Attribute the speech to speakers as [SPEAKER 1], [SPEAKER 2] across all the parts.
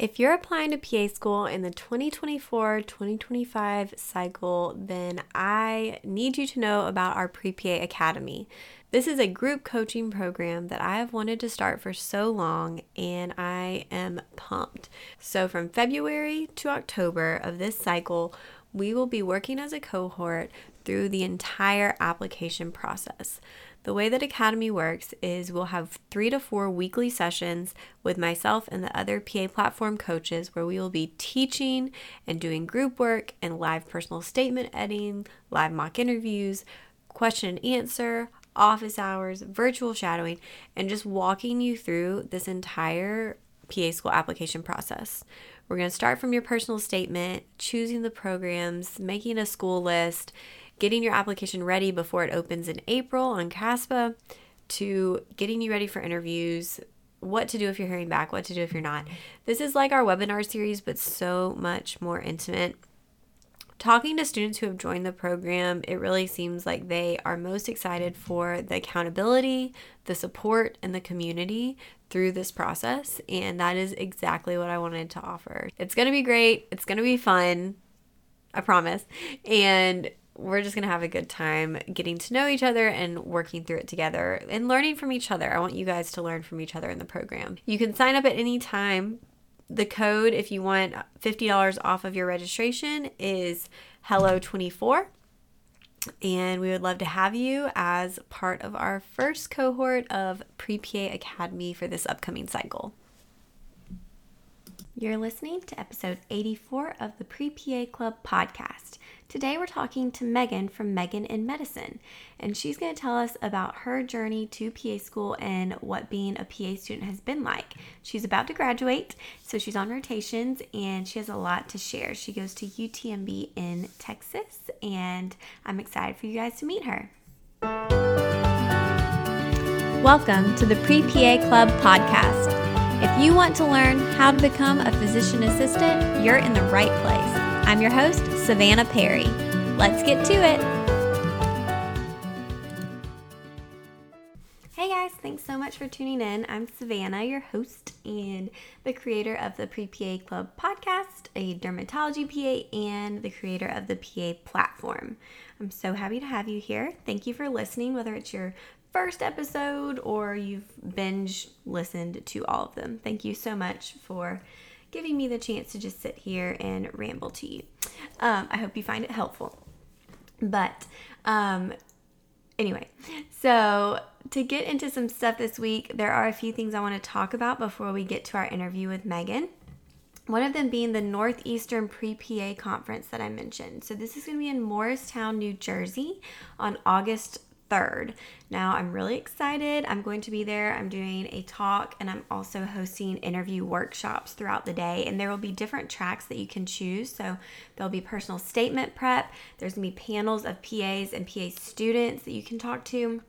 [SPEAKER 1] If you're applying to PA school in the 2024 2025 cycle, then I need you to know about our Pre PA Academy. This is a group coaching program that I have wanted to start for so long, and I am pumped. So, from February to October of this cycle, we will be working as a cohort through the entire application process. The way that Academy works is we'll have three to four weekly sessions with myself and the other PA platform coaches where we will be teaching and doing group work and live personal statement editing, live mock interviews, question and answer, office hours, virtual shadowing, and just walking you through this entire PA school application process. We're going to start from your personal statement, choosing the programs, making a school list, getting your application ready before it opens in April on CASPA to getting you ready for interviews, what to do if you're hearing back, what to do if you're not. This is like our webinar series, but so much more intimate. Talking to students who have joined the program, it really seems like they are most excited for the accountability, the support, and the community through this process. And that is exactly what I wanted to offer. It's going to be great. It's going to be fun. I promise. And we're just going to have a good time getting to know each other and working through it together and learning from each other. I want you guys to learn from each other in the program. You can sign up at any time. The code, if you want $50 off of your registration, is Hello24. And we would love to have you as part of our first cohort of Pre PA Academy for this upcoming cycle. You're listening to episode 84 of the Pre PA Club podcast. Today we're talking to Meghan from Meghan in Medicine, and she's going to tell us about her journey to PA school and what being a PA student has been like. She's about to graduate, so she's on rotations and she has a lot to share. She goes to UTMB in Texas, and I'm excited for you guys to meet her. Welcome to the Pre PA Club podcast. If you want to learn how to become a physician assistant, you're in the right place. I'm your host, Savannah Perry. Let's get to it. Hey guys, thanks so much for tuning in. I'm Savannah, your host and the creator of the Pre PA Club podcast, a dermatology PA, and the creator of the PA platform. I'm so happy to have you here. Thank you for listening, whether it's your first episode or you've binge listened to all of them. Thank you so much for giving me the chance to just sit here and ramble to you. Um, I hope you find it helpful. But um, anyway, so to get into some stuff this week, there are a few things I want to talk about before we get to our interview with Meghan. One of them being the Northeastern Pre PA conference that I mentioned. So, this is going to be in Morristown, New Jersey on August 3rd. Now, I'm really excited. I'm going to be there. I'm doing a talk and I'm also hosting interview workshops throughout the day. And there will be different tracks that you can choose. So, there'll be personal statement prep, there's going to be panels of PAs and PA students that you can talk to,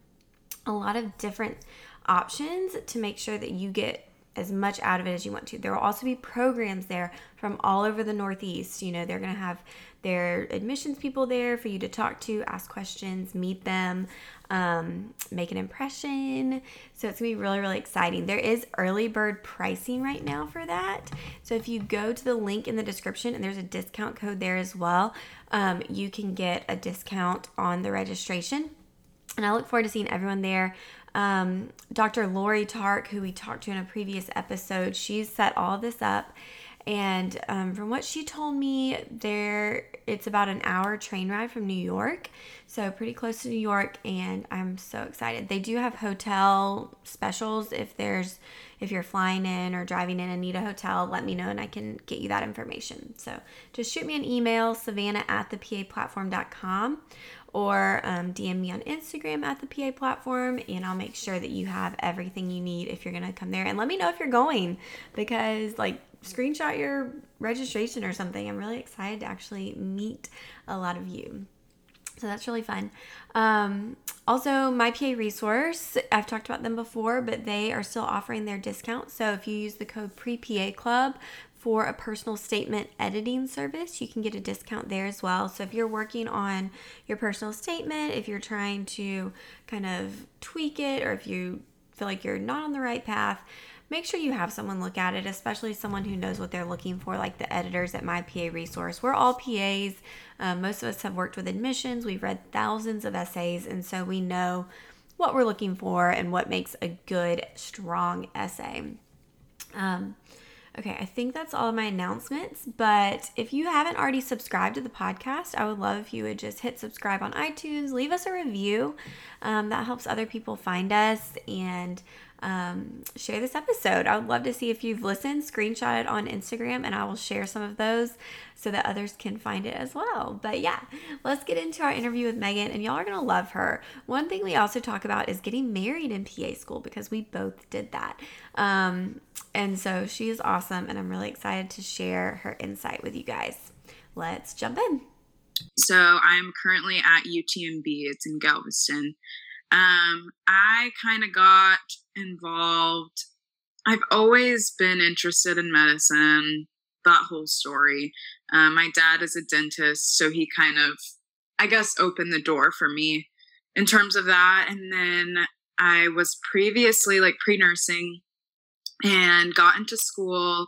[SPEAKER 1] a lot of different options to make sure that you get as much out of it as you want to. There will also be programs there from all over the Northeast. You know, they're going to have their admissions people there for you to talk to, ask questions, meet them, um, make an impression. So it's going to be really, really exciting. There is early bird pricing right now for that. So if you go to the link in the description and there's a discount code there as well, um, you can get a discount on the registration. And I look forward to seeing everyone there. Um, Dr. Lori Tark, who we talked to in a previous episode, she's set all this up. And um, from what she told me, there it's about an hour train ride from New York, so pretty close to New York. And I'm so excited. They do have hotel specials if there's if you're flying in or driving in and need a hotel. Let me know and I can get you that information. So just shoot me an email, Savannah at thepaplatform.com or um, DM me on Instagram at the PA platform, and I'll make sure that you have everything you need if you're gonna come there. And let me know if you're going because, like, screenshot your registration or something. I'm really excited to actually meet a lot of you. So that's really fun. Um, also, my PA resource, I've talked about them before, but they are still offering their discount. So if you use the code PREPA Club for a personal statement editing service. You can get a discount there as well. So if you're working on your personal statement, if you're trying to kind of tweak it, or if you feel like you're not on the right path,
[SPEAKER 2] make sure you have someone look at it, especially someone who knows what they're looking for, like the editors at My PA Resource. We're all PAs. Um, most of us have worked with admissions. We've read thousands of essays, and so we know what we're looking for and what makes a good, strong essay. Um, okay, I think that's all of my announcements. But if you haven't already subscribed to the podcast, I would love if you would just hit subscribe on iTunes, leave us a review. Um, that helps other people find us and um, share this episode. I would love to see if you've listened, screenshot it on Instagram, and I will share some of those so that others can find it as well. But yeah, let's get into our interview with Meghan, and y'all are gonna love her. One thing we also talk about is getting married in PA school because we both did that. Um, and so she is awesome, and I'm really excited to share her insight with you guys. Let's jump in.
[SPEAKER 3] So I'm currently at UTMB. It's in Galveston. Um, I kind of got involved. I've always been interested in medicine, that whole story. Um, my dad is a dentist, so he kind of, I guess, opened the door for me in terms of that. And then I was previously like pre nursing and got into school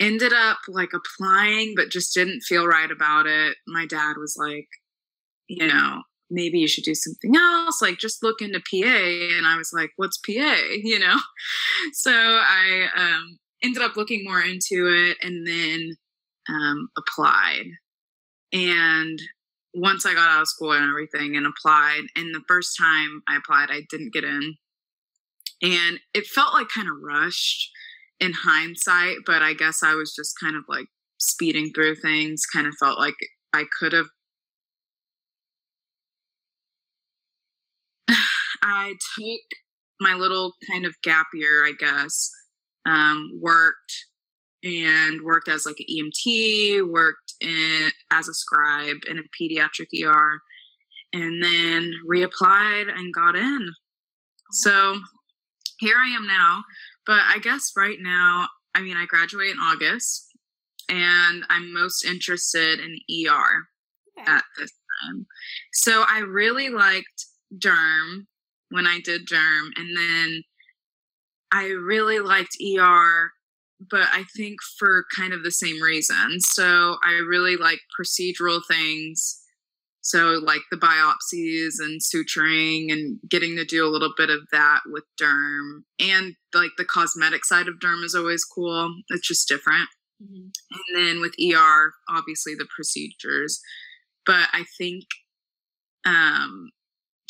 [SPEAKER 3] ended up like applying but just didn't feel right about it my dad was like you know maybe you should do something else like just look into pa and i was like what's pa you know? So i um, ended up looking more into it and then um, applied. And once i got out of school and everything and applied and the first time i applied i didn't get in. And it felt like kind of rushed in hindsight but i guess i was just kind of like speeding through things kind of felt like i could have I took my little kind of gap year, I guess, um, worked and worked as like an EMT, worked in as a scribe in a pediatric ER, and then reapplied and got in. So here I am now. But I guess right now, I mean, I graduate in August, and I'm most interested in ER okay. at this time. So I really liked derm when I did derm. And then I really liked ER, but I think for kind of the same reason. So I really like procedural things. So, like the biopsies and suturing, and getting to do a little bit of that with derm. And like the cosmetic side of derm is always cool. It's just different. Mm-hmm. And then with ER, obviously the procedures. But I think um,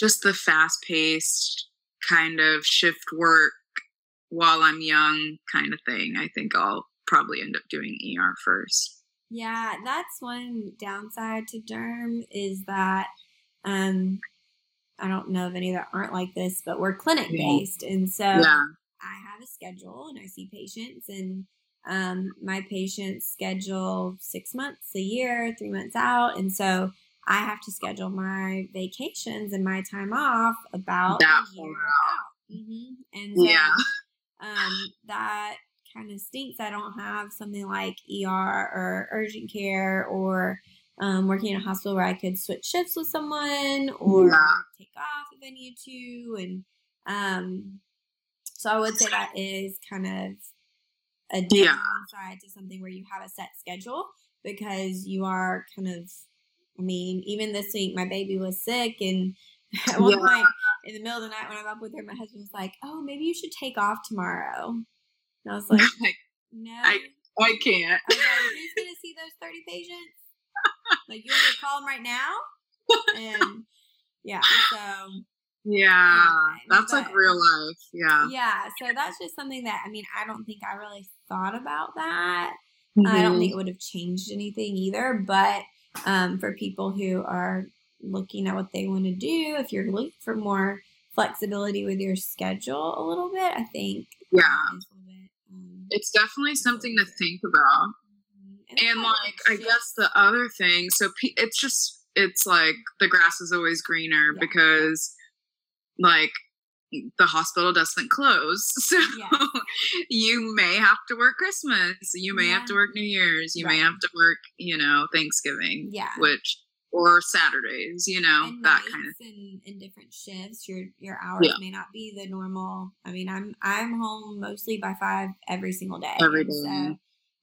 [SPEAKER 3] just the fast paced kind of shift work while I'm young kind of thing. I think I'll probably end up doing ER first.
[SPEAKER 2] Yeah, that's one downside to derm is that um I don't know if any that aren't like this, but we're clinic based and so yeah. I have a schedule and I see patients and um my patients schedule 6 months a year, 3 months out and so I have to schedule my vacations and my time off about that a year out. Mm-hmm. And so, yeah, um, that kind of stinks. I don't have something like ER or urgent care or um, working in a hospital where I could switch shifts with someone or yeah. take off if I need to. And um, so I would say that is kind of a downside yeah. to something where you have a set schedule because you are kind of I mean, even this week, my baby was sick, and at one yeah. point in the middle of the night when I'm up with her, my husband was like, "Oh, maybe you should take off tomorrow." And I was like, "No,
[SPEAKER 3] I, I can't."
[SPEAKER 2] I like, "Who's gonna see those thirty patients? like, you want me to call them right now?" And yeah, so
[SPEAKER 3] yeah, anyway, that's but, like real life. Yeah,
[SPEAKER 2] yeah. So that's just something that I mean, I don't think I really thought about that. Mm-hmm. I don't think mm-hmm. it would have changed anything either, but um, for people who are looking at what they want to do. If you're looking for more flexibility with your schedule a little bit, I think
[SPEAKER 3] yeah, um, it's definitely something to think about. Mm-hmm. And, and like, I guess the other thing, so it's just it's like the grass is always greener yeah. because like the hospital doesn't close. So yes. you may have to work Christmas. You may yeah. have to work New Year's. You right. may have to work, you know, Thanksgiving.
[SPEAKER 2] Yeah.
[SPEAKER 3] Which or Saturdays, you know,
[SPEAKER 2] and
[SPEAKER 3] that kind of
[SPEAKER 2] and, and different shifts. Your your hours
[SPEAKER 3] Yeah.
[SPEAKER 2] may not be the normal. I mean, I'm I'm home mostly by five every single day.
[SPEAKER 3] Every day.
[SPEAKER 2] So,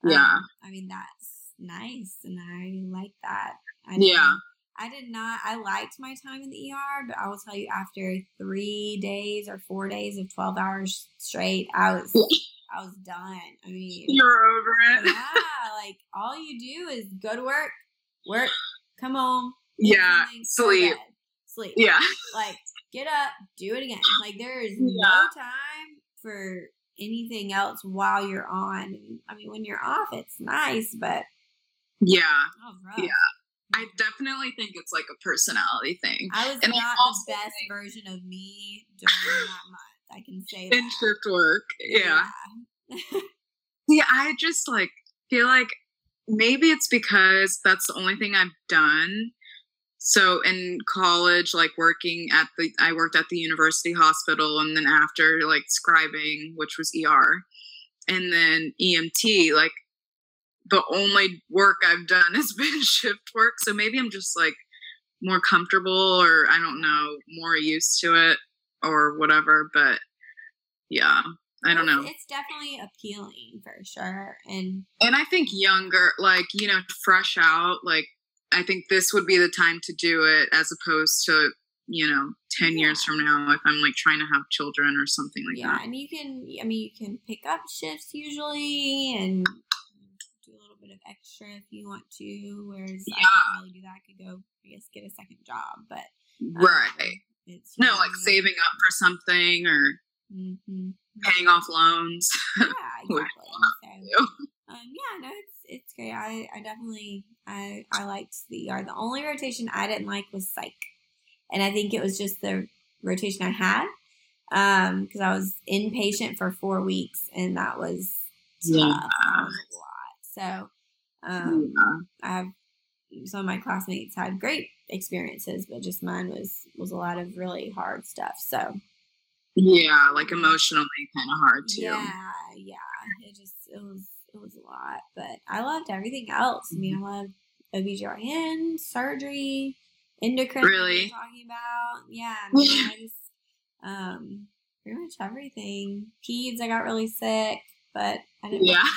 [SPEAKER 3] Yeah.
[SPEAKER 2] um, I mean that's nice, and I like that. I
[SPEAKER 3] Yeah.
[SPEAKER 2] I did not. I liked my time in the ER, but I will tell you, after three days or four days of twelve hours straight, I was I was done. I mean,
[SPEAKER 3] You're over it.
[SPEAKER 2] yeah, like all you do is go to work, work, come home,
[SPEAKER 3] Yeah,
[SPEAKER 2] something, go to
[SPEAKER 3] sleep.
[SPEAKER 2] bed, sleep.
[SPEAKER 3] Yeah.
[SPEAKER 2] Like get up, do it again. Like there is
[SPEAKER 3] Yeah.
[SPEAKER 2] no time for anything else while you're on. I mean, when you're off, it's nice, but
[SPEAKER 3] Yeah.
[SPEAKER 2] oh.
[SPEAKER 3] Yeah. I definitely think it's like a personality thing.
[SPEAKER 2] I was
[SPEAKER 3] And
[SPEAKER 2] not the best
[SPEAKER 3] think-
[SPEAKER 2] version of me during that month. I can say
[SPEAKER 3] In
[SPEAKER 2] that.
[SPEAKER 3] shift work. Yeah.
[SPEAKER 2] Yeah.
[SPEAKER 3] Yeah, I just like feel like maybe it's because that's the only thing I've done. So in college, like working at the, I worked at the university hospital, and then after like scribing, which was ER, and then EMT, like the only work I've done has been shift work. So maybe I'm just like more comfortable, or I don't know, more used to it, or whatever. But yeah, I don't know.
[SPEAKER 2] It's definitely appealing for sure. And
[SPEAKER 3] And I think younger, like, you know, fresh out, like, I think this would be the time to do it as opposed to, you know, 10 years from now if I'm like trying to have children or something like
[SPEAKER 2] yeah,
[SPEAKER 3] that.
[SPEAKER 2] Yeah and you can, I mean, you can pick up shifts usually and do a little bit of extra if you want to. Whereas I can't really do that. I could go, I guess, get a second job, but um,
[SPEAKER 3] Right.
[SPEAKER 2] It's
[SPEAKER 3] No, like saving up for something or
[SPEAKER 2] Mhm.
[SPEAKER 3] paying off loans.
[SPEAKER 2] Yeah, exactly. So, um, yeah, no, it's it's great. I, I definitely I I liked the ER. The only rotation I didn't like was psych, and I think it was just the rotation I had um because I was inpatient for four weeks, and that was tough.
[SPEAKER 3] Yeah.
[SPEAKER 2] That was a lot. So um,
[SPEAKER 3] Yeah.
[SPEAKER 2] I have some of my classmates had great experiences, but just mine was was a lot of really hard stuff. So
[SPEAKER 3] Yeah, like emotionally kind of hard too.
[SPEAKER 2] Yeah, yeah. It just it was it was a lot, but I loved everything else. I mean,
[SPEAKER 3] Mm-hmm.
[SPEAKER 2] I loved OBGYN, surgery, endocrine. like we were
[SPEAKER 3] Really?
[SPEAKER 2] Talking about yeah. I mean, I just um pretty much everything. Peds, I got really sick, but I didn't.
[SPEAKER 3] Yeah.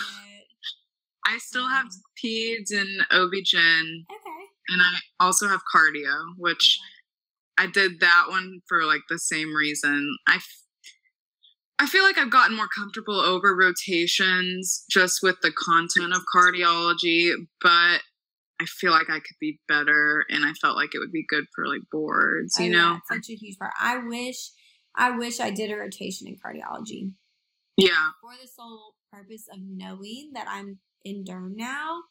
[SPEAKER 3] I still have
[SPEAKER 2] Um,
[SPEAKER 3] peds and OB-GYN
[SPEAKER 2] Okay.
[SPEAKER 3] and I also have cardio, which I did that one for like the same reason. I, f- I feel like I've gotten more comfortable over rotations just with the content of cardiology, but I feel like I could be better and I felt like it would be good for like boards, you
[SPEAKER 2] Oh,
[SPEAKER 3] know?
[SPEAKER 2] yeah, such a huge part. I wish, I wish I did a rotation in cardiology.
[SPEAKER 3] Yeah.
[SPEAKER 2] for the sole purpose of knowing that I'm in derm now.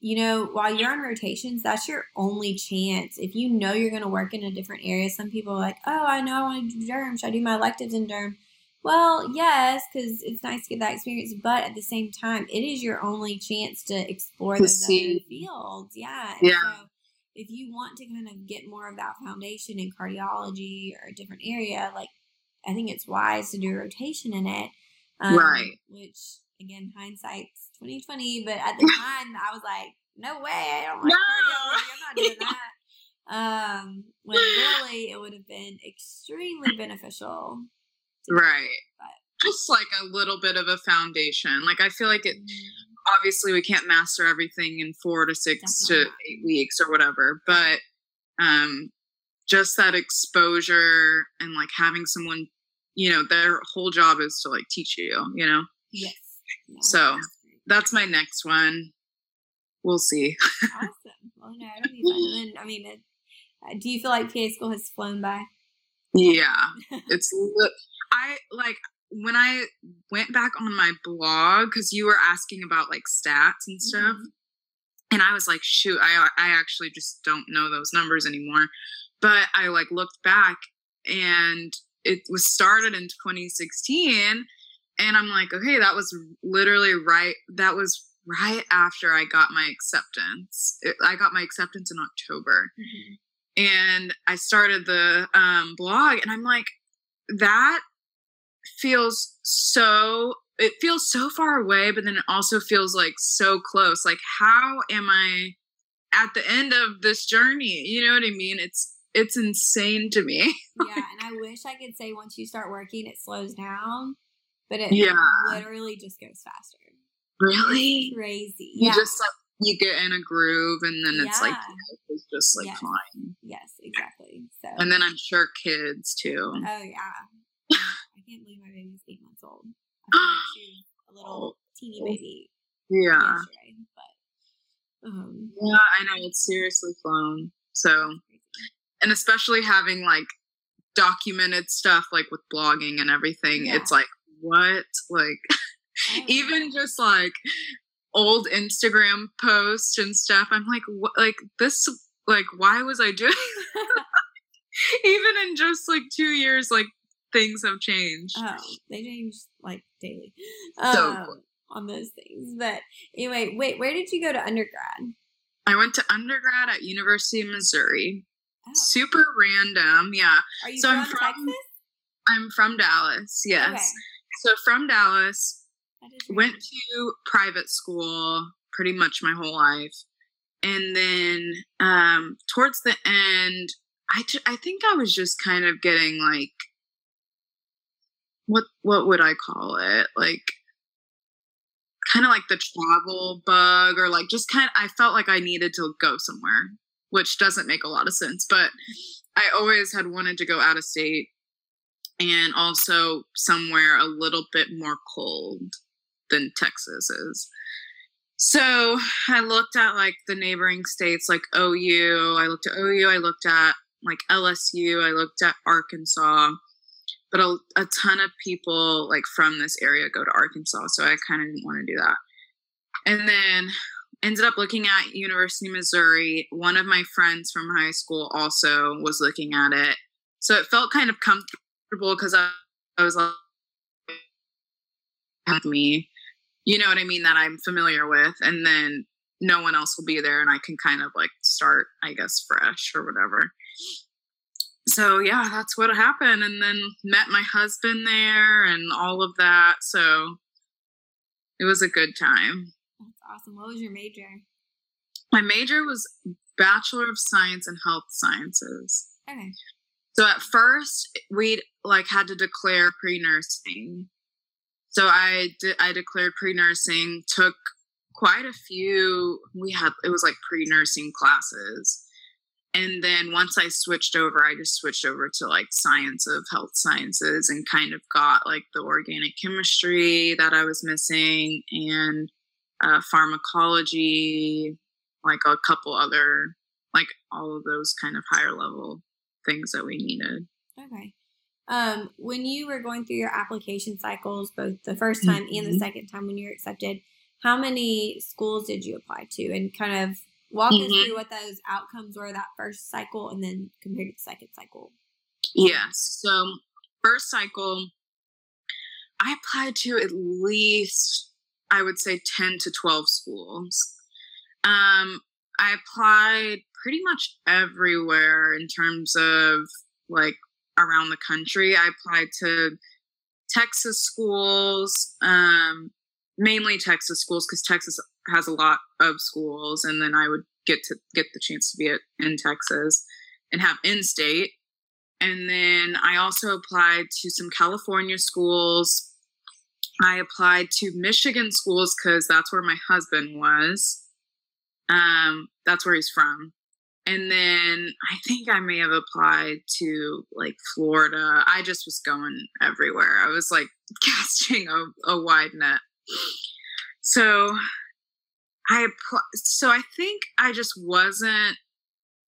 [SPEAKER 2] You know, while you're on rotations, that's your only chance. If you know you're going to work in a different area, some people are like, oh, I know I want to do derm. Should I do my electives in derm? Well, yes, because it's nice to get that experience. But at the same time, it is your only chance to explore
[SPEAKER 3] To
[SPEAKER 2] those
[SPEAKER 3] see.
[SPEAKER 2] other fields. Yeah. And
[SPEAKER 3] Yeah.
[SPEAKER 2] So if you want to kind of get more of that foundation in cardiology or a different area, like I think it's wise to do a rotation in it. Um,
[SPEAKER 3] Right.
[SPEAKER 2] Which again, hindsight's twenty twenty, but at the time I was like, no way, I don't like
[SPEAKER 3] No.
[SPEAKER 2] cardiology. I'm not doing that. Um, when really it would have been extremely beneficial.
[SPEAKER 3] Right.
[SPEAKER 2] But-
[SPEAKER 3] Just like a little bit of a foundation. Like I feel like it
[SPEAKER 2] Mm,
[SPEAKER 3] obviously we can't master everything in four to six
[SPEAKER 2] Definitely
[SPEAKER 3] to eight weeks or whatever but um just that exposure and like having someone you know their whole job is to like teach you you know
[SPEAKER 2] Yes. No,
[SPEAKER 3] So-
[SPEAKER 2] that's
[SPEAKER 3] my next one we'll see
[SPEAKER 2] awesome. Well, no, it'll be fun. And I mean, it, uh, do you feel like PA school has flown by?
[SPEAKER 3] yeah it's i like when i went back on my blog because you were asking about like stats and stuff
[SPEAKER 2] Mhm.
[SPEAKER 3] and I was like, shoot, I I actually just don't know those numbers anymore. But I like looked back and it was started in 2016 and I'm like, okay, that was literally right that was right after I got my acceptance. It, I got my acceptance in October
[SPEAKER 2] Mhm.
[SPEAKER 3] and I started the um, blog, and I'm like, that feels so. It feels so far away, but then it also feels like so close. Like, how am I at the end of this journey. You know what I mean? It's it's insane to me.
[SPEAKER 2] yeah, and I wish I could say once you start working, it slows down, but it
[SPEAKER 3] Yeah.
[SPEAKER 2] literally just goes faster.
[SPEAKER 3] Really?
[SPEAKER 2] It's crazy.
[SPEAKER 3] You
[SPEAKER 2] yeah.
[SPEAKER 3] just like you get in a groove and then it's like
[SPEAKER 2] Yeah.
[SPEAKER 3] it's just like
[SPEAKER 2] Yes.
[SPEAKER 3] fine.
[SPEAKER 2] yes, exactly. So.
[SPEAKER 3] And then I'm sure kids too.
[SPEAKER 2] oh yeah. I can't believe my baby's eight months old. I thought she a little teeny baby
[SPEAKER 3] Yeah.
[SPEAKER 2] but um,
[SPEAKER 3] Yeah, I know it's seriously flown. So and especially having like documented stuff like with blogging and everything,
[SPEAKER 2] Yeah.
[SPEAKER 3] it's like what? Like
[SPEAKER 2] I
[SPEAKER 3] even just like old Instagram posts and stuff. I'm like, what? Like this? Like, why was I doing? even in just like two years, like things have changed.
[SPEAKER 2] Oh, they change like daily
[SPEAKER 3] So
[SPEAKER 2] um, on those things. But anyway, wait, where did you go to undergrad?
[SPEAKER 3] I went to undergrad at University of Missouri.
[SPEAKER 2] Oh,
[SPEAKER 3] Super random, yeah.
[SPEAKER 2] are you
[SPEAKER 3] so
[SPEAKER 2] from,
[SPEAKER 3] I'm from-
[SPEAKER 2] Texas?
[SPEAKER 3] I'm from Dallas. Yes.
[SPEAKER 2] Okay.
[SPEAKER 3] So from Dallas, went to private school pretty much my whole life. And then um towards the end i ju- i think i was just kind of getting like what what would i call it? Like kind of like the travel bug or like just kind of i felt like i needed to go somewhere which doesn't make a lot of sense but i always had wanted to go out of state and also somewhere a little bit more cold than Texas is. So I looked at like the neighboring states like OU, I looked at OU, I looked at like LSU, I looked at Arkansas, but a, a ton of people like from this area go to Arkansas, so I kind of didn't want to do that. And then ended up looking at University of Missouri. One of my friends from high school also was looking at it. So it felt kind of comfortable because I, I was like, with me, you know what I mean, that I'm familiar with. And then no one else will be there and I can kind of like start, I guess, fresh or whatever. So yeah, that's what happened. And then met my husband there and all of that. So it was a good time.
[SPEAKER 2] That's awesome. What was your major?
[SPEAKER 3] My major was Bachelor of Science in Health Sciences.
[SPEAKER 2] Okay.
[SPEAKER 3] So at first we like had to declare pre-nursing. So I did I declared pre-nursing, took quite a few we had it was like pre-nursing classes. And then once I switched over, I just switched over to like science of health sciences and kind of got like the organic chemistry that I was missing and uh, pharmacology, like a couple other, like all of those kind of higher level things that we needed.
[SPEAKER 2] Okay. Um, when you were going through your application cycles, both the first time and the
[SPEAKER 3] Mhm.
[SPEAKER 2] second time when you were accepted, how many schools did you apply to? And kind of walk us
[SPEAKER 3] Mhm.
[SPEAKER 2] through what those outcomes were that first cycle and then compared to the second cycle.
[SPEAKER 3] Yes. So first cycle, I applied to at least I would say ten to twelve schools. Um, I applied pretty much everywhere in terms of like around the country. I applied to Texas schools, um, mainly Texas schools because Texas has a lot of schools, and then I would get to get the chance to be at, in Texas and have in-state. And then I also applied to some California schools. I applied to Michigan schools because that's where my husband was. Um, that's where he's from. And then I think I may have applied to like Florida. I just was going everywhere. I was like casting a, a wide net. So I appl- so I think I just wasn't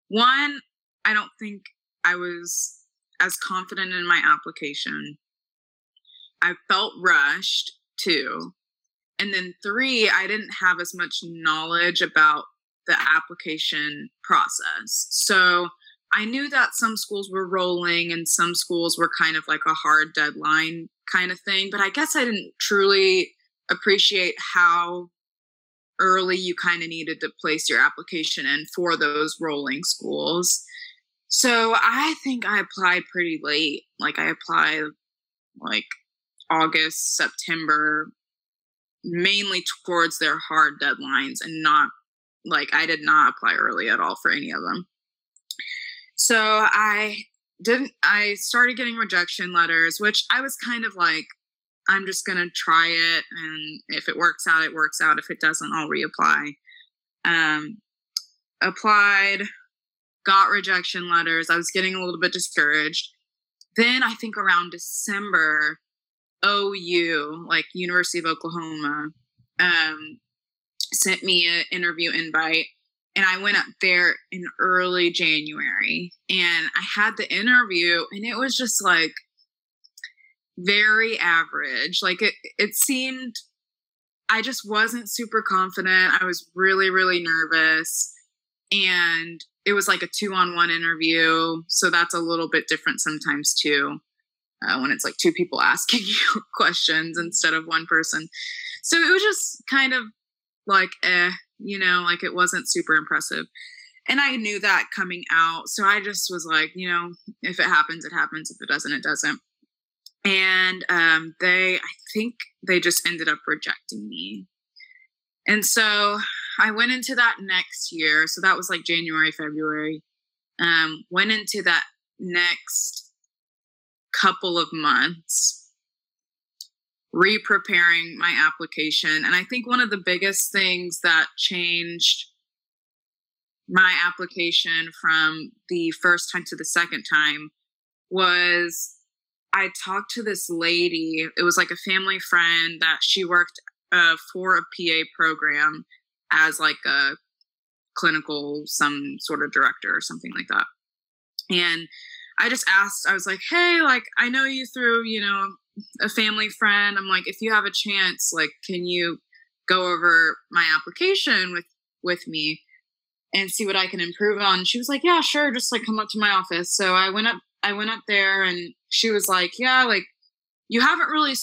[SPEAKER 3] one, I don't think I was as confident in my application. I felt rushed too. And then three, I didn't have as much knowledge about the application process. So I knew that some schools were rolling and some schools were kind of like a hard deadline kind of thing, but I guess I didn't truly appreciate how early you kind of needed to place your application in for those rolling schools. So I think I applied pretty late. Like I applied like August, September, mainly towards their hard deadlines and not Like I did not apply early at all for any of them. So I didn't I started getting rejection letters, which I was kind of like I'm just going to try it and if it works out it works out. If it doesn't, I'll reapply. Um applied, got rejection letters. I was getting a little bit discouraged. Then I think around December, OU, like University of Oklahoma, um, sent me an interview invite and I went up there in early January and I had the interview and it was just like very average. Like it it seemed I just wasn't super confident. I was really really nervous and it was like a two on one interview, so that's a little bit different sometimes too. Uh, when it's like two people asking you questions instead of one person. So it was just kind of like eh, you know, like it wasn't super impressive. And I knew that coming out. So I just was like, you know, if it happens, it happens. If it doesn't, it doesn't. And um, they, I think they just ended up rejecting me. And so I went into that next year. So that was like January, February. Um, went into that next couple of months re-preparing my application. And i think one of the biggest things that changed my application from the first time to the second time was i talked to this lady. It was like a family friend that she worked uh, for a pa program as like a clinical some sort of director or something like that. And i just asked i was like hey like i know you through you know a family friend. I'm like, if you have a chance, like, can you go over my application with with me and see what I can improve on? She was like, yeah, sure, just like come up to my office. So I went up. I went up there, and she was like, yeah, like you haven't really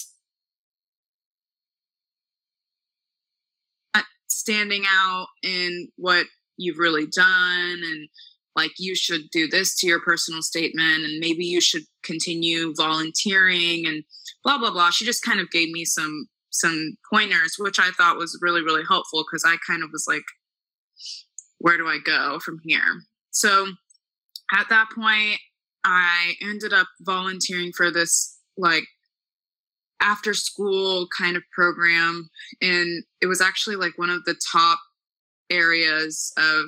[SPEAKER 3] standing out in what you've really done and like you should do this to your personal statement and maybe you should continue volunteering and blah blah blah. She just kind of gave me some some pointers which i thought was really really helpful because i kind of was like where do i go from here? So at that point i ended up volunteering for this like after school kind of program and it was actually like one of the top areas of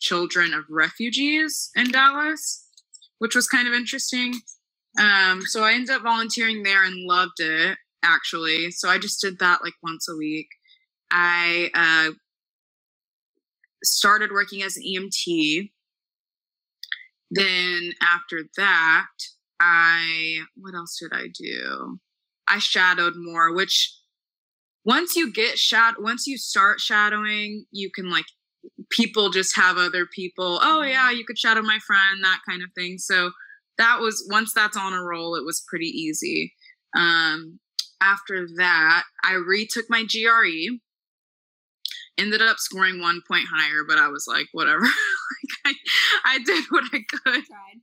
[SPEAKER 3] children of refugees in Dallas, which was kind of interesting. Um, so I ended up volunteering there and loved it actually. So I just did that like once a week. I uh, started working as an EMT. Then after that, I what else did I do? I shadowed more, which once you get shad once you start shadowing, you can like people just have other people oh yeah you could shadow my friend that kind of thing. So that was once that's on a roll it was pretty easy. Um, after that i retook my gre ended up scoring one point higher but i was like whatever. Like I, I did what i could. Tried.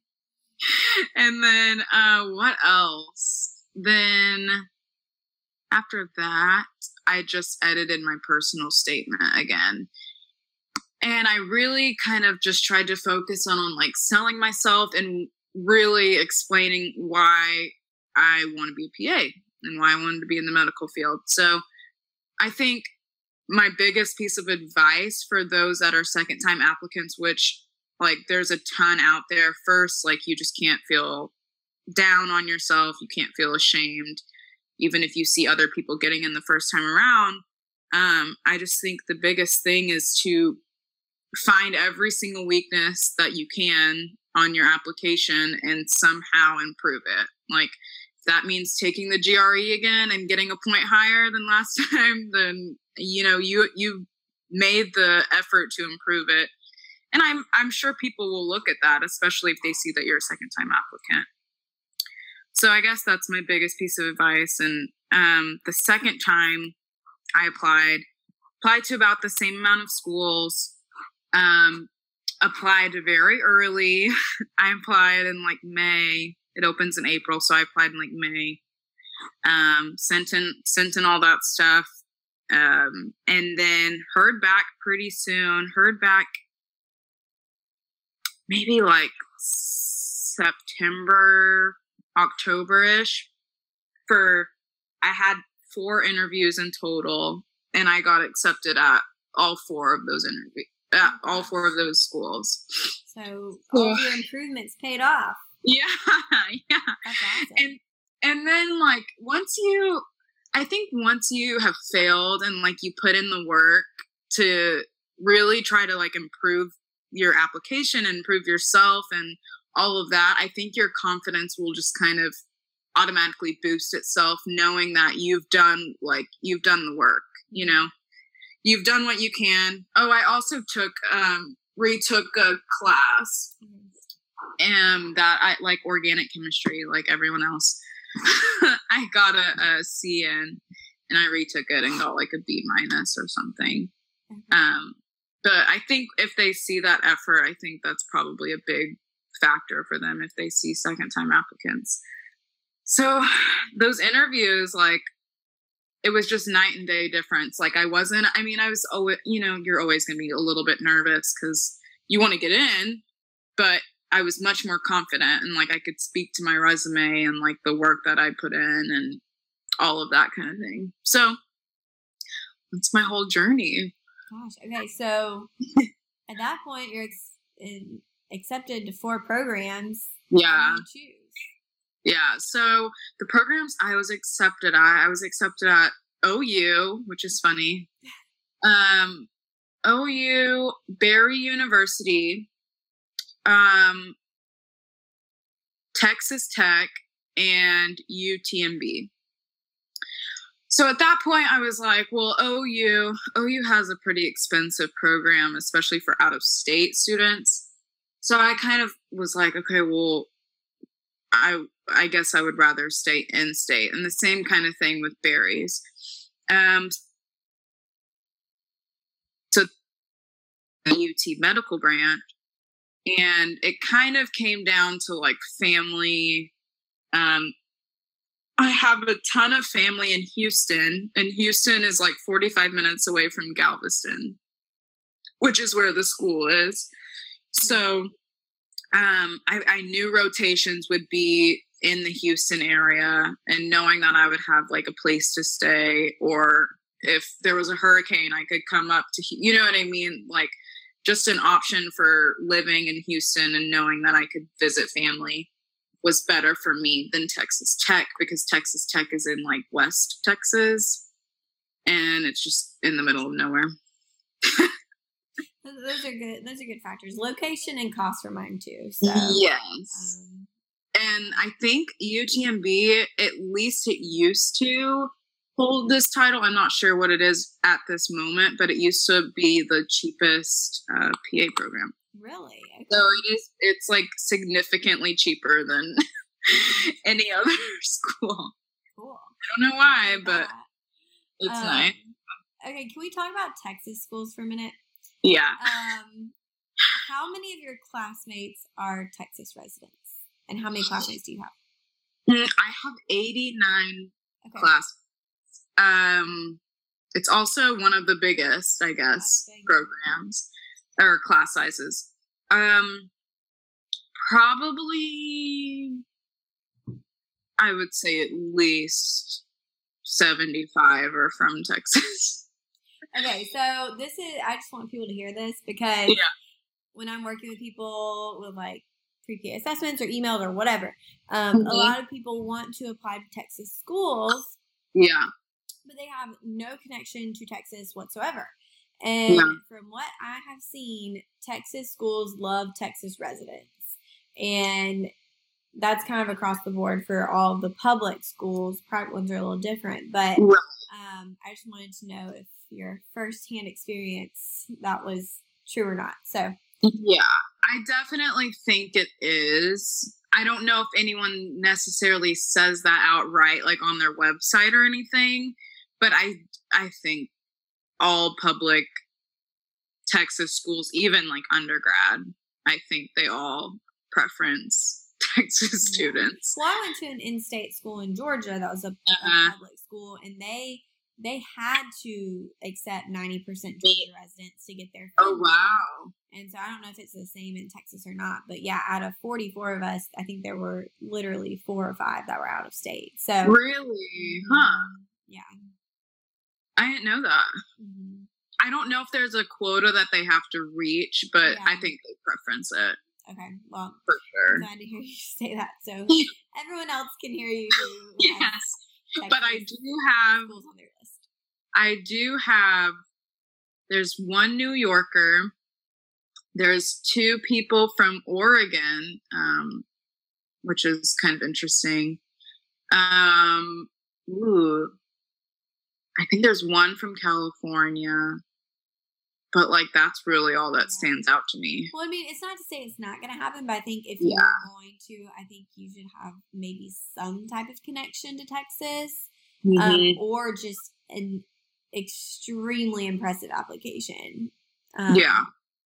[SPEAKER 3] and then uh, what else? Then after that i just edited my personal statement again and i really kind of just tried to focus on, on like selling myself and really explaining why i want to be a pa and why i wanted to be in the medical field. So i think my biggest piece of advice for those that are second time applicants which like there's a ton out there. First like you just can't feel down on yourself. You can't feel ashamed even if you see other people getting in the first time around. Um, i just think the biggest thing is to find every single weakness that you can on your application and somehow improve it. Like that means taking the GRE again and getting a point higher than last time, then you know you you made the effort to improve it. And I'm I'm sure people will look at that, especially if they see that you're a second time applicant. So I guess that's my biggest piece of advice. And um, the second time I applied, applied to about the same amount of schools um, applied very early. I applied in like May. It opens in April, so I applied in like May. Um, sent in sent in all that stuff. Um, and then heard back pretty soon. Heard back maybe like September, October ish. For I had four interviews in total, and I got accepted at all four of those interviews. At all four of those schools.
[SPEAKER 2] So all your improvements paid off.
[SPEAKER 3] Yeah, yeah.
[SPEAKER 2] Awesome.
[SPEAKER 3] And and then like once you I think once you have failed and like you put in the work to really try to like improve your application and improve yourself and all of that, I think your confidence will just kind of automatically boost itself knowing that you've done like you've done the work, you mm-hmm. know. You've done what you can. Oh, I also took um retook a class and that I like organic chemistry like everyone else. I got a, a C in and I retook it and got like a B minus or something. Um, but I think if they see that effort, I think that's probably a big factor for them if they see second time applicants. So those interviews, like, it was just night and day difference. Like, I wasn't, I mean, I was always, you know, you're always going to be a little bit nervous because you want to get in, but I was much more confident and like I could speak to my resume and like the work that I put in and all of that kind of thing. So that's my whole journey.
[SPEAKER 2] Gosh. Okay. So at that point, you're ex- accepted to four programs.
[SPEAKER 3] Yeah. Yeah. So the programs I was accepted at, I was accepted at OU, which is funny. Um, OU, Barry University, um, Texas Tech, and UTMB. So at that point, I was like, well, OU, OU has a pretty expensive program, especially for out of state students. So I kind of was like, okay, well, I I guess I would rather stay in state, and the same kind of thing with Barry's. Um, so UT medical branch, and it kind of came down to like family. Um, I have a ton of family in Houston, and Houston is like 45 minutes away from Galveston, which is where the school is. So um, I, I knew rotations would be in the Houston area, and knowing that I would have like a place to stay, or if there was a hurricane, I could come up to, you know what I mean? Like just an option for living in Houston and knowing that I could visit family was better for me than Texas Tech because Texas Tech is in like West Texas and it's just in the middle of nowhere.
[SPEAKER 2] Those are good. Those are good factors. Location and cost for mine too. So
[SPEAKER 3] yes, um, and I think UTMB at least it used to hold this title. I'm not sure what it is at this moment, but it used to be the cheapest uh, PA program.
[SPEAKER 2] Really?
[SPEAKER 3] Okay. So it is. It's like significantly cheaper than any other school.
[SPEAKER 2] Cool.
[SPEAKER 3] I don't know why, but it's um, nice.
[SPEAKER 2] Okay, can we talk about Texas schools for a minute?
[SPEAKER 3] Yeah.
[SPEAKER 2] Um, how many of your classmates are Texas residents, and how many classmates do you have?
[SPEAKER 3] Mm, I have eighty nine okay. class um, it's also one of the biggest, I guess, programs or class sizes. Um, probably, I would say at least 75 are from Texas.
[SPEAKER 2] okay, so this is, I just want people to hear this because yeah. when I'm working with people with like pre P assessments or emails or whatever, um, mm-hmm. a lot of people want to apply to Texas schools.
[SPEAKER 3] Yeah
[SPEAKER 2] but they have no connection to Texas whatsoever. And yeah. from what I have seen, Texas schools love Texas residents. And that's kind of across the board for all the public schools. Private ones are a little different. But um, I just wanted to know if your firsthand experience that was true or not. So,
[SPEAKER 3] yeah, I definitely think it is. I don't know if anyone necessarily says that outright, like on their website or anything but I I think all public Texas schools, even like undergrad, I think they all preference Texas yeah. students.
[SPEAKER 2] Well, I went to an in-state school in Georgia that was a, uh-huh. a public school, and they they had to accept 90% Georgia residents to get their
[SPEAKER 3] Oh wow.
[SPEAKER 2] And so I don't know if it's the same in Texas or not, but yeah, out of 44 of us, I think there were literally four or five that were out of state. So,
[SPEAKER 3] Really? Huh.
[SPEAKER 2] Mhm. Yeah.
[SPEAKER 3] I didn't know that.
[SPEAKER 2] hmm
[SPEAKER 3] I don't know if there's a quota that they have to reach, but I think they preference it
[SPEAKER 2] Okay. Well,
[SPEAKER 3] for
[SPEAKER 2] I'm
[SPEAKER 3] sure.
[SPEAKER 2] glad to hear you say that. So everyone else can hear you.
[SPEAKER 3] Yes. But I do have
[SPEAKER 2] schools on their list.
[SPEAKER 3] I do have there's one New Yorker. There's two people from Oregon, um, which is kind of interesting. Um, ooh, I think there's one from California, but like that's really all that stands out to me.
[SPEAKER 2] Well, I mean, it's not to say it's not going to happen, but I think if
[SPEAKER 3] Yeah.
[SPEAKER 2] you're going to, I think you should have maybe some type of connection to Texas.
[SPEAKER 3] Mm-hmm.
[SPEAKER 2] um, or just an extremely impressive application. Um,
[SPEAKER 3] Yeah.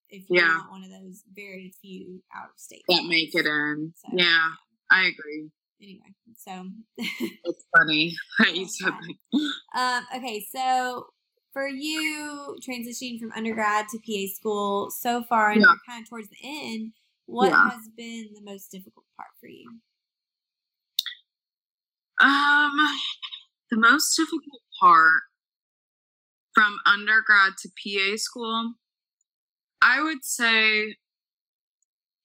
[SPEAKER 2] If you
[SPEAKER 3] Yeah.
[SPEAKER 2] not one of those very few out of state
[SPEAKER 3] that make it in.
[SPEAKER 2] So,
[SPEAKER 3] Yeah, I agree.
[SPEAKER 2] Anyway, so
[SPEAKER 3] It's funny that you said that.
[SPEAKER 2] um, okay, so for you transitioning from undergrad to PA school so far, and
[SPEAKER 3] Yeah.
[SPEAKER 2] kind of towards the end, what
[SPEAKER 3] Yeah.
[SPEAKER 2] has been the most difficult part for you?
[SPEAKER 3] Um, the most difficult part from undergrad to PA school, I would say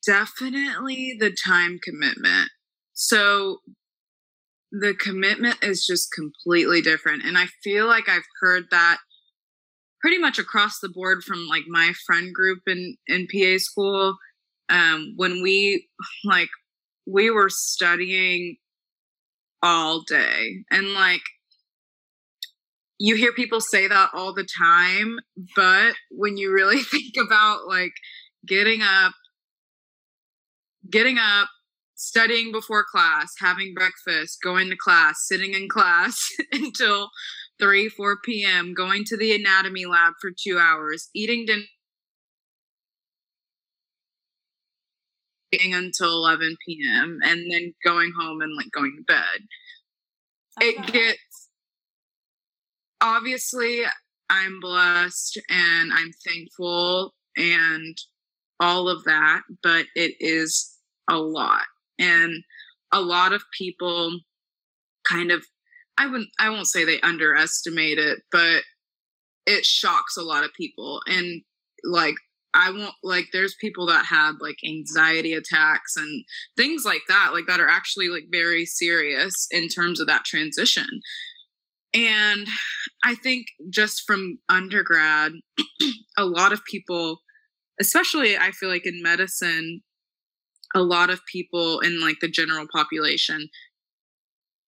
[SPEAKER 3] definitely the time commitment. So the commitment is just completely different. And I feel like I've heard that pretty much across the board from like my friend group in, in PA school. Um, when we like, we were studying all day and like you hear people say that all the time but when you really think about like getting up getting up studying before class having breakfast going to class sitting in class until 3 4 p.m going to the anatomy lab for two hours eating dinner until 11 p.m and then going home and like going to bed. It gets obviously i'm blessed and i'm thankful and all of that but it is a lot and a lot of people kind of i wouldn't i won't say they underestimate it but it shocks a lot of people. And like i won't like there's people that had like anxiety attacks and things like that like that are actually like very serious in terms of that transition. And i think just from undergrad a lot of people especially i feel like in medicine a lot of people in like the general population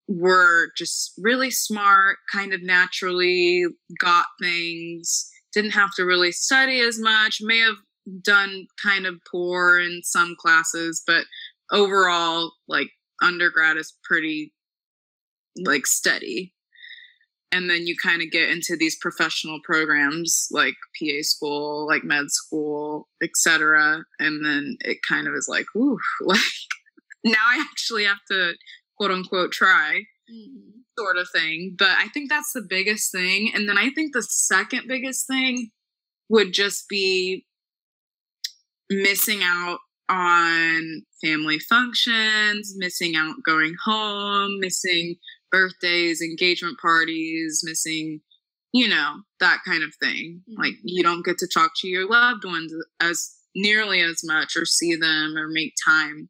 [SPEAKER 3] were just really smart kind of naturally got things didn't have to really study as much may have done kind of poor in some classes but overall like undergrad is pretty like steady and then you kind of get into these professional programs like PA school, like med school, etc. And then it kind of is like, ooh, like now I actually have to quote unquote try
[SPEAKER 2] Mhm.
[SPEAKER 3] sort of thing. But I think that's the biggest thing. And then I think the second biggest thing would just be missing out on family functions, missing out going home, missing birthdays, engagement parties, missing, you know, that kind of thing. Like you don't get to talk to your loved ones as nearly as much or see them or make time.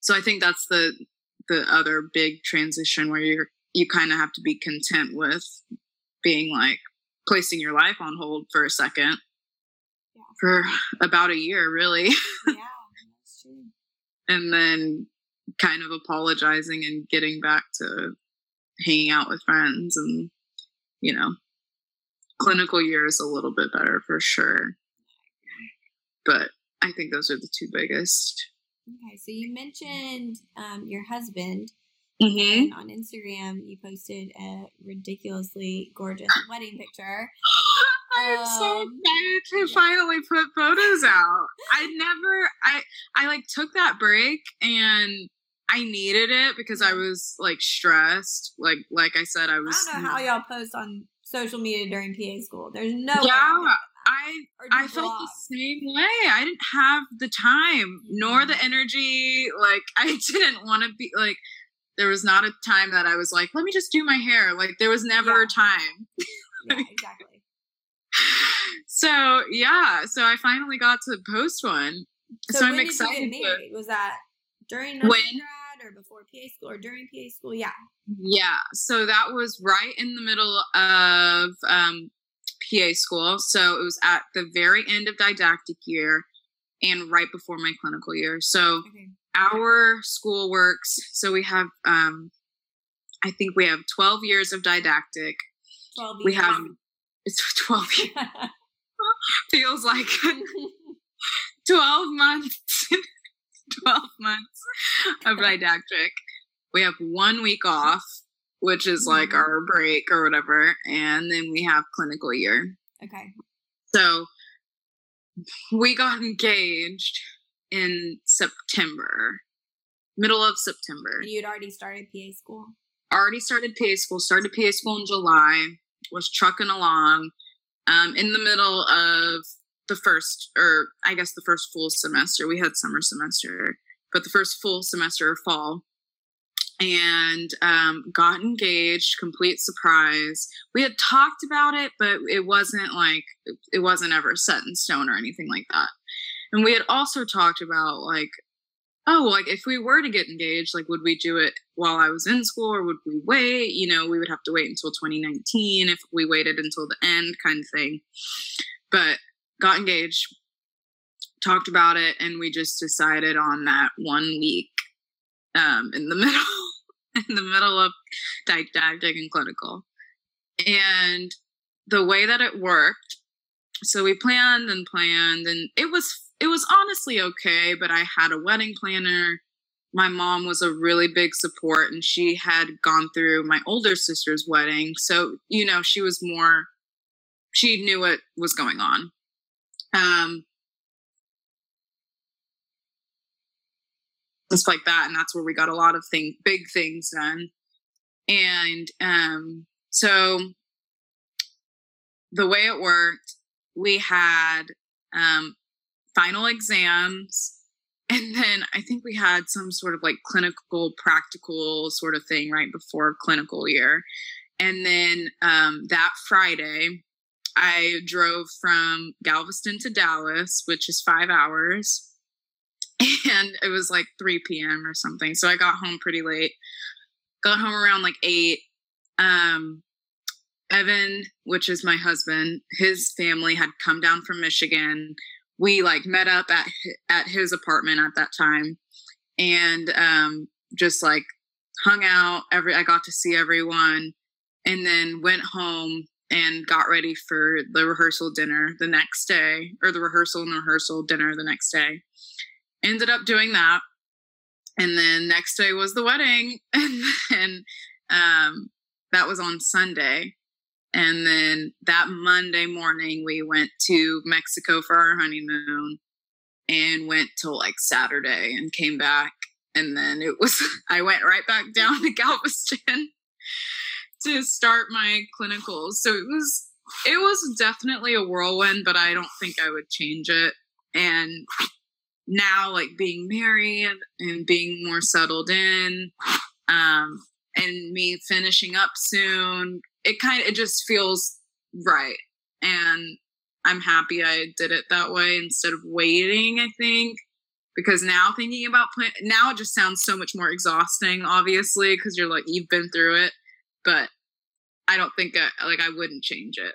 [SPEAKER 3] So I think that's the the other big transition where you're you kind of have to be content with being like placing your life on hold for a second
[SPEAKER 2] Yeah.
[SPEAKER 3] for about a year really
[SPEAKER 2] yeah, that's true.
[SPEAKER 3] and then kind of apologizing and getting back to hanging out with friends and you know clinical year is a little bit better for sure but i think those are the two biggest
[SPEAKER 2] Okay, so you mentioned um, your husband,
[SPEAKER 3] mm-hmm.
[SPEAKER 2] on Instagram you posted a ridiculously gorgeous wedding picture.
[SPEAKER 3] i'm so
[SPEAKER 2] Um,
[SPEAKER 3] excited to
[SPEAKER 2] yeah.
[SPEAKER 3] finally put photos out i never i i like took that break and i I needed it because I was like stressed. Like like I said, I was.
[SPEAKER 2] I don't know how y'all post on social media during PA school. There's no.
[SPEAKER 3] Yeah, I I felt the same way. I didn't have the time mm-hmm. nor the energy. Like I didn't want to be like. There was not a time that I was like, let me just do my hair. Like there was never yeah. a time.
[SPEAKER 2] yeah, exactly.
[SPEAKER 3] so yeah, so I finally got to post one. So, so I'm excited.
[SPEAKER 2] was that during undergrad or before PA school or during PA school? Yeah.
[SPEAKER 3] Yeah. So that was right in the middle of um, PA school. So it was at the very end of didactic year and right before my clinical year. So okay. our school works. So we have, um, I think we have 12 years of didactic.
[SPEAKER 2] 12 years.
[SPEAKER 3] We have, it's 12 years. Feels like 12 months. 12 months of didactic. We have one week off, which is like mm-hmm. our break or whatever. And then we have clinical year.
[SPEAKER 2] Okay.
[SPEAKER 3] So we got engaged in September, middle of September.
[SPEAKER 2] You'd already started PA school?
[SPEAKER 3] Already started PA school, started PA school in July, was trucking along. Um, in the middle of the first, or I guess the first full semester. We had summer semester, but the first full semester of fall. And um, got engaged, complete surprise. We had talked about it, but it wasn't like, it wasn't ever set in stone or anything like that. And we had also talked about like, oh, like if we were to get engaged, like would we do it while I was in school or would we wait? You know, we would have to wait until 2019 if we waited until the end kind of thing. But got engaged, talked about it, and we just decided on that one week um, in the middle, in the middle of didactic and clinical. And the way that it worked, so we planned and planned, and it was it was honestly okay. But I had a wedding planner. My mom was a really big support, and she had gone through my older sister's wedding, so you know she was more. She knew what was going on um, just like that, and that's where we got a lot of thing, big things done. And um, so the way it worked, we had um, final exams and then I think we had some sort of like clinical practical sort of thing right before clinical year. And then um, that Friday, I drove from Galveston to Dallas, which is five hours. And it was like 3 p.m. or something. So I got home pretty late. Got home around like 8. Um, Evan, which is my husband, his family had come down from Michigan. We like met up at at his apartment at that time, and um, just like hung out. Every I got to see everyone, and then went home and got ready for the rehearsal dinner the next day, or the rehearsal and rehearsal dinner the next day. Ended up doing that. And then next day was the wedding. And then um, that was on Sunday. And then that Monday morning, we went to Mexico for our honeymoon and went till like Saturday and came back. And then it was, I went right back down to Galveston to start my clinicals. So it was it was definitely a whirlwind, but I don't think I would change it. And now like being married and being more settled in, um, and me finishing up soon, it kind of it just feels right. And I'm happy I did it that way instead of waiting, I think. Because now thinking about plan- now it just sounds so much more exhausting, obviously, because you're like you've been through it. But I don't think I, like I wouldn't change it.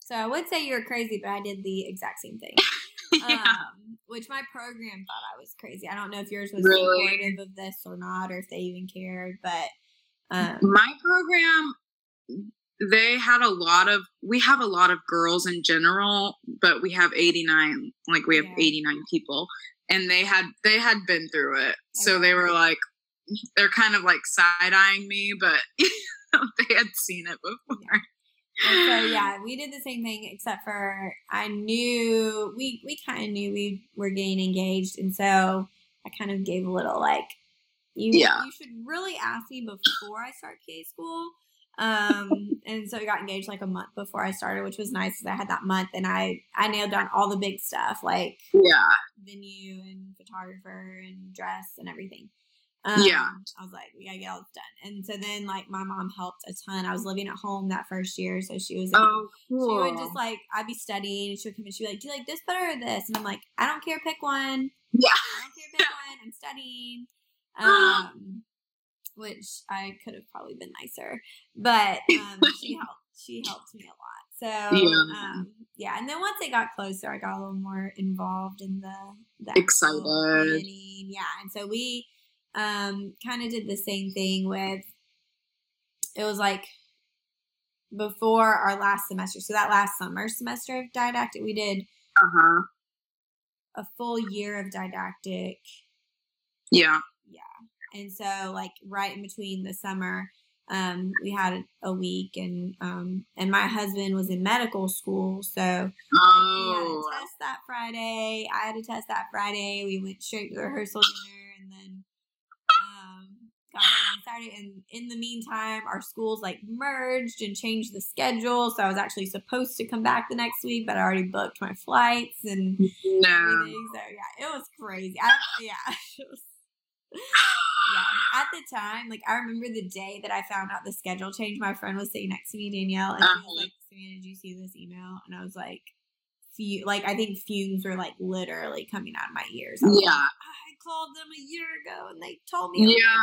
[SPEAKER 2] So I would say you're crazy, but I did the exact same thing. yeah. Um, which my program thought I was crazy. I don't know if yours was really? supportive of this or not, or if they even cared. But um,
[SPEAKER 3] my program, they had a lot of. We have a lot of girls in general, but we have 89. Like we have yeah. 89 people, and they had they had been through it, so they were like, they're kind of like side eyeing me, but they had seen it before.
[SPEAKER 2] And so yeah, we did the same thing except for I knew we we kind of knew we were getting engaged, and so I kind of gave a little like You
[SPEAKER 3] Yeah.
[SPEAKER 2] you should really ask me before I start PA school. Um, and so we got engaged like a month before I started, which was nice because I had that month and I I nailed down all the big stuff like
[SPEAKER 3] Yeah.
[SPEAKER 2] venue and photographer and dress and everything. Um,
[SPEAKER 3] Yeah.
[SPEAKER 2] I was like, we gotta get all this done. And so then like my mom helped a ton. I was living at home that first year, so she was
[SPEAKER 3] Oh, cool.
[SPEAKER 2] she would just like I'd be studying and she would come and she'd be like, Do you like this better or this? And I'm like, I don't care, pick one.
[SPEAKER 3] Yeah.
[SPEAKER 2] I don't care, pick one. I'm studying. Um which I could have probably been nicer. But um she helped she helped me a lot. So
[SPEAKER 3] Yeah.
[SPEAKER 2] um yeah, and then once it got closer I got a little more involved in the, the
[SPEAKER 3] Excited.
[SPEAKER 2] planning. Yeah. And so we um kind of did the same thing with it was like before our last semester. So that last summer semester of didactic, we did
[SPEAKER 3] uh huh.
[SPEAKER 2] a full year of didactic.
[SPEAKER 3] Yeah. Yeah.
[SPEAKER 2] And so like right in between the summer, um, we had a, week and um and my husband was in medical school, so he had
[SPEAKER 3] Oh.
[SPEAKER 2] a test that Friday. I had a test that Friday. We went straight to rehearsal dinner and then um, got home on Saturday. And in the meantime, our schools like merged and changed the schedule. So I was actually supposed to come back the next week, but I already booked my flights and
[SPEAKER 3] No.
[SPEAKER 2] everything. So yeah, it was crazy. I, yeah, was. Yeah, at the time, like I remember the day that I found out the schedule change. My friend was sitting next to me, Danielle, and she
[SPEAKER 3] Uh-huh.
[SPEAKER 2] was like, "Savannah, did you see this email?" And I was like, "Fu- like I think fumes were like literally coming out of my ears.
[SPEAKER 3] Yeah.
[SPEAKER 2] like, called them a year ago, and they told me
[SPEAKER 3] Yeah.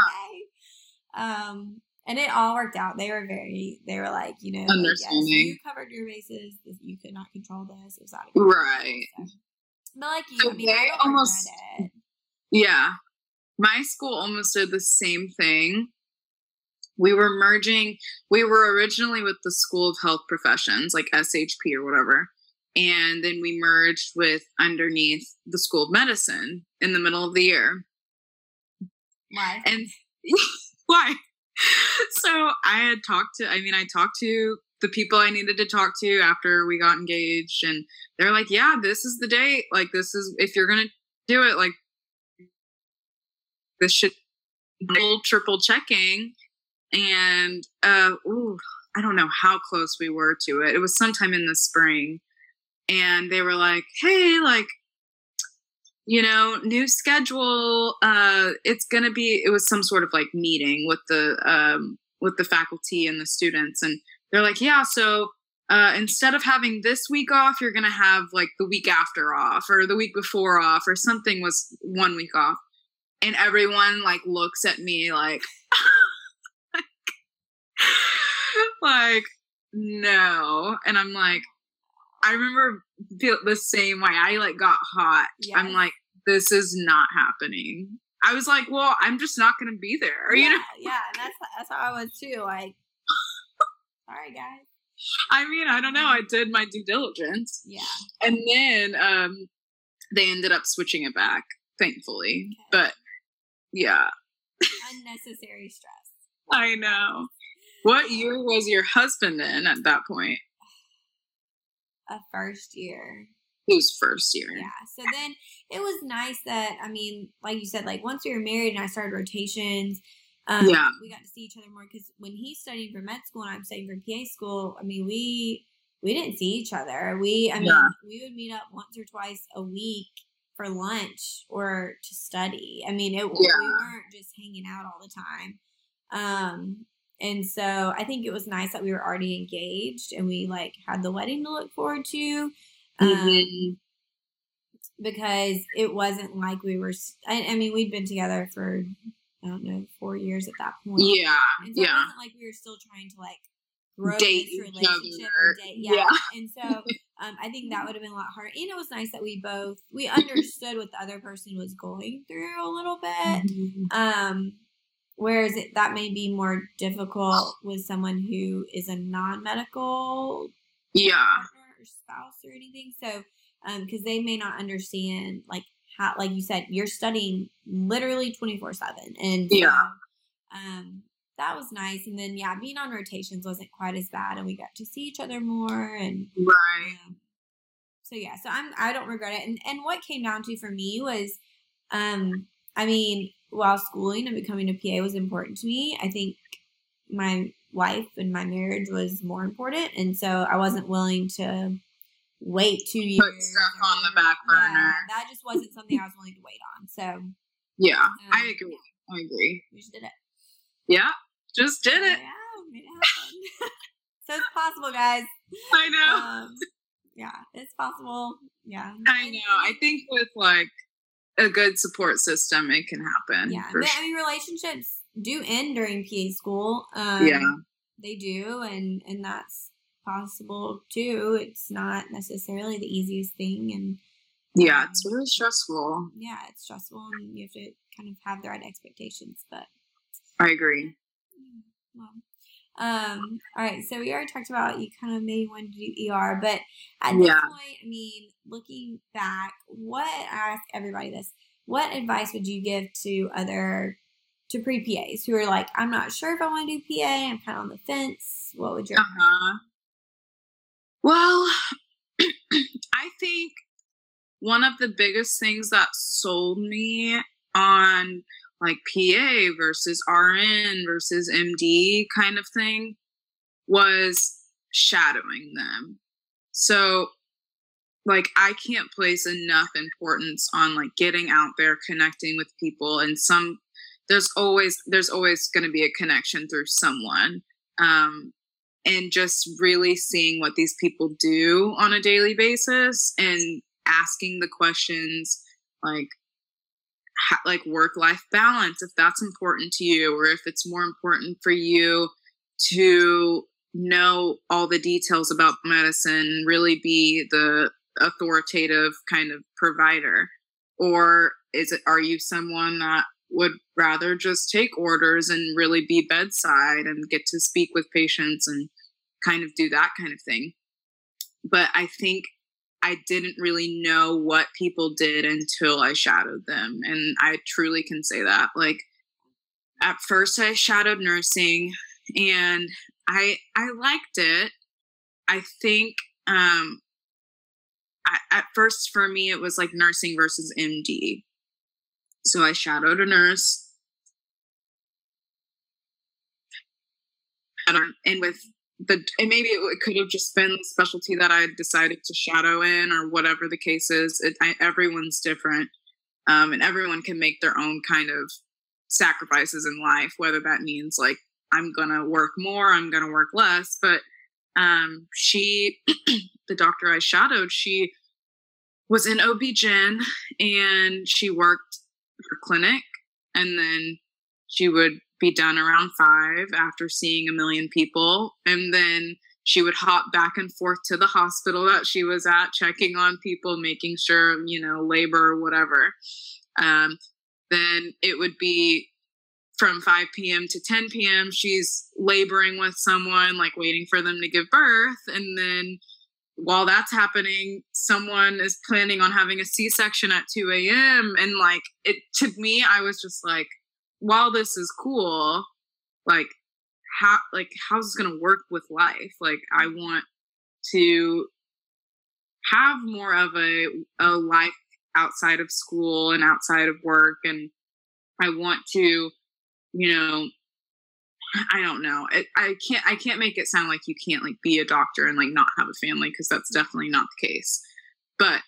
[SPEAKER 2] okay. Um, and it all worked out. They were very, they were like, you know, like, yes,
[SPEAKER 3] Understanding.
[SPEAKER 2] you covered your bases. You could not control this. It was out of your
[SPEAKER 3] Right.
[SPEAKER 2] so. But like you,
[SPEAKER 3] So
[SPEAKER 2] I mean,
[SPEAKER 3] they almost-. Yeah. My school almost did the same thing. We were merging, we were originally with the School of Health Professions, like SHP or whatever. And then we merged with underneath the School of Medicine in the middle of the year.
[SPEAKER 2] Why?
[SPEAKER 3] And why? So I had talked to, I mean, I talked to the people I needed to talk to after we got engaged, and they're like, yeah, this is the date. Like, this is, if you're going to do it, like, this should double, triple checking. And, uh, ooh, I don't know how close we were to it. It was sometime in the spring. And they were like, hey, like, you know new schedule uh it's gonna be it was some sort of like meeting with the um with the faculty and the students and they're like yeah so uh instead of having this week off you're gonna have like the week after off or the week before off or something was one week off. And everyone like looks at me like like no. And i'm like i remember feel the same way. I like got hot. I'm like this is not happening. I was like well i'm just not gonna be there
[SPEAKER 2] yeah,
[SPEAKER 3] you know?
[SPEAKER 2] yeah, and that's that's how I was too. Like, sorry guys.
[SPEAKER 3] i mean i don't know. I did my due diligence.
[SPEAKER 2] Yeah,
[SPEAKER 3] and then um they ended up switching it back thankfully.
[SPEAKER 2] Okay.
[SPEAKER 3] but yeah.
[SPEAKER 2] Unnecessary stress.
[SPEAKER 3] i know. What year was your husband in at that point
[SPEAKER 2] A first year.
[SPEAKER 3] whose first year
[SPEAKER 2] Yeah. So then it was nice that I mean, like you said, like once we were married and I started rotations, um,
[SPEAKER 3] Yeah.
[SPEAKER 2] we got to see each other more because when he's studying for med school and I'm studying for PA school, I mean, we we didn't see each other. We, I mean,
[SPEAKER 3] Yeah.
[SPEAKER 2] we would meet up once or twice a week for lunch or to study. I mean, it we weren't just hanging out all the time. Um, and so I think it was nice that we were already engaged and we like had the wedding to look forward to. Um,
[SPEAKER 3] Mhm.
[SPEAKER 2] because it wasn't like we were. I mean, we'd been together for I don't know four years at that point.
[SPEAKER 3] yeah
[SPEAKER 2] so
[SPEAKER 3] yeah
[SPEAKER 2] it wasn't like we were still trying to like grow
[SPEAKER 3] Date
[SPEAKER 2] this relationship date. Yeah.
[SPEAKER 3] Yeah.
[SPEAKER 2] and so um, I think that would have been a lot harder. And it was nice that we both we understood what the other person was going through a little bit.
[SPEAKER 3] Mhm.
[SPEAKER 2] Um, whereas it, that may be more difficult with someone who is a non-medical
[SPEAKER 3] yeah
[SPEAKER 2] or spouse or anything. So, um, because they may not understand like how, like you said, you're studying literally twenty four seven, and
[SPEAKER 3] Yeah.
[SPEAKER 2] um, that was nice. And then yeah, being on rotations wasn't quite as bad, and we got to see each other more, and
[SPEAKER 3] right
[SPEAKER 2] um, so yeah, so I'm I don't regret it. And and what came down to for me was, um, I mean, while schooling and becoming a PA was important to me, I think my life and my marriage was more important. And so I wasn't willing to wait two years.
[SPEAKER 3] Put stuff on the back burner. Yeah,
[SPEAKER 2] that just wasn't something I was willing to wait on. So
[SPEAKER 3] yeah, um, I agree. I agree.
[SPEAKER 2] We just did it.
[SPEAKER 3] Yeah, just did it.
[SPEAKER 2] Yeah, made it happen. so it's possible, guys.
[SPEAKER 3] I know. Um,
[SPEAKER 2] yeah, it's possible. Yeah.
[SPEAKER 3] I know. I think with like a good support system, it can happen.
[SPEAKER 2] Yeah. But, sure. I mean, relationships do end during PA school. Um, yeah. They do. And, and that's possible too. It's not necessarily the easiest thing. And,
[SPEAKER 3] yeah, um, it's really stressful.
[SPEAKER 2] Yeah, it's stressful, and you have to kind of have the right expectations. But
[SPEAKER 3] I agree.
[SPEAKER 2] Well, um, all right, so we already talked about you kind of maybe wanted to do ER, but at this point, I mean, looking back, what I ask everybody this: what advice would you give to other to pre PAs who are like, I'm not sure if I want to do PA, I'm kind of on the fence. What would your
[SPEAKER 3] uh-huh. Well, I think one of the biggest things that sold me on like PA versus RN versus MD kind of thing was shadowing them. So like I can't place enough importance on like getting out there connecting with people and some there's always there's always going to be a connection through someone um and just really seeing what these people do on a daily basis and asking the questions like ha- like work life balance if that's important to you or if it's more important for you to know all the details about medicine really be the authoritative kind of provider or is it are you someone that would rather just take orders and really be bedside and get to speak with patients and kind of do that kind of thing but i think I didn't really know what people did until I shadowed them. And I truly can say that. Like at first I shadowed nursing and I I liked it. I think um At first for me it was like nursing versus MD. So I shadowed a nurse. And with the and maybe it, could have just been the specialty that I decided to shadow in or whatever the case is. It, I, everyone's different, um, and everyone can make their own kind of sacrifices in life. Whether that means like I'm gonna work more, I'm gonna work less. But um, she, the doctor I shadowed, she was in OB-GYN and she worked her clinic, and then she would be done around five after seeing a million people. And then she would hop back and forth to the hospital that she was at, checking on people, making sure, you know, labor or whatever. Um, then it would be from 5 p.m. to 10 p.m. She's laboring with someone, like waiting for them to give birth. And then while that's happening, someone is planning on having a C section at 2 a.m. And like, it to me, I was just like, while this is cool, like how like how's this gonna work with life? Like I want to have more of a a life outside of school and outside of work and I want to, you know, I don't know. I, I can't I can't make it sound like you can't like be a doctor and like not have a family because that's definitely not the case. But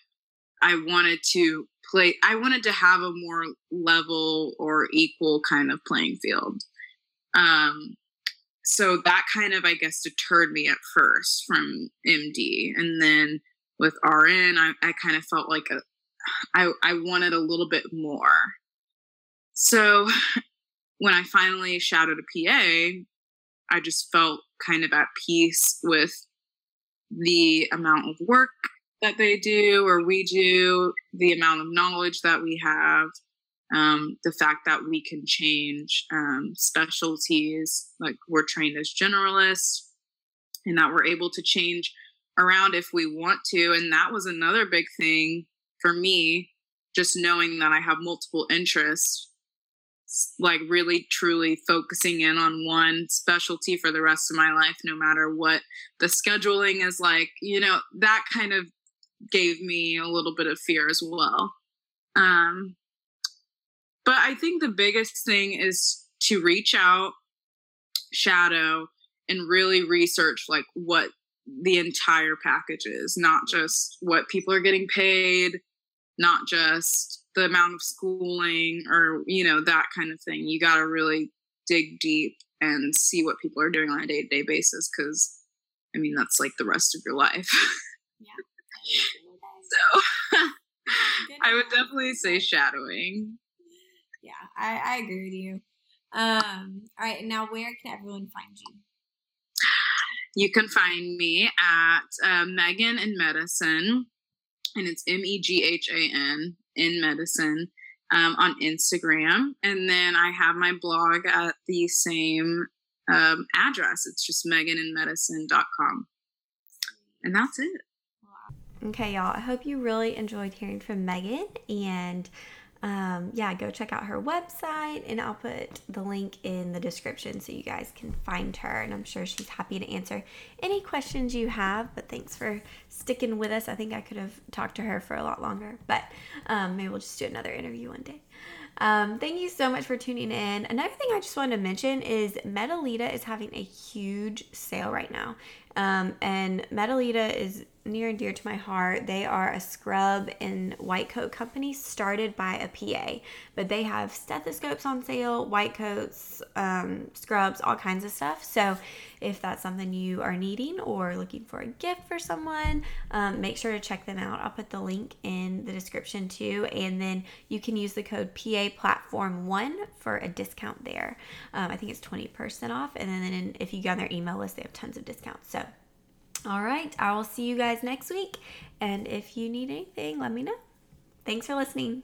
[SPEAKER 3] I wanted to play I wanted to have a more level or equal kind of playing field. Um so that kind of I guess deterred me at first from MD and then with RN I, I kind of felt like a I, I wanted a little bit more. So when I finally shadowed a PA, I just felt kind of at peace with the amount of work that they do or we do, the amount of knowledge that we have, um, the fact that we can change um, specialties, like we're trained as generalists, and that we're able to change around if we want to. And that was another big thing for me, just knowing that I have multiple interests, like really truly focusing in on one specialty for the rest of my life, no matter what the scheduling is like, you know, that kind of gave me a little bit of fear as well. Um, but I think the biggest thing is to reach out, shadow, and really research like what the entire package is, not just what people are getting paid, not just the amount of schooling or, you know, that kind of thing. You got to really dig deep and see what people are doing on a day to day basis because, I mean, that's like the rest of your life. Yeah. so I would definitely say shadowing.
[SPEAKER 2] Yeah, I, I agree with you. Um, all right, now where can everyone find you?
[SPEAKER 3] You can find me at uh, Meghan in Medicine, and it's M E G H A N in Medicine um, on Instagram. And then I have my blog at the same um, address. It's just meghaninmedicine.com. And that's it.
[SPEAKER 1] Okay, y'all. I hope you really enjoyed hearing from Meghan. And um, yeah, go check out her website, and I'll put the link in the description so you guys can find her. And I'm sure she's happy to answer any questions you have. But thanks for sticking with us. I think I could have talked to her for a lot longer, but um, maybe we'll just do another interview one day. Um, thank you so much for tuning in. Another thing I just wanted to mention is Medelita is having a huge sale right now. Um, and Medelita is near and dear to my heart. They are a scrub and white coat company started by a PA, but they have stethoscopes on sale, white coats, um, scrubs, all kinds of stuff. So if that's something you are needing or looking for a gift for someone, um, make sure to check them out. I'll put the link in the description too, and then you can use the code PA Platform One for a discount there. Um, I think it's twenty percent off, and then if you go on their email list, they have tons of discounts. So all right, I will see you guys next week. And if you need anything, let me know. Thanks for listening.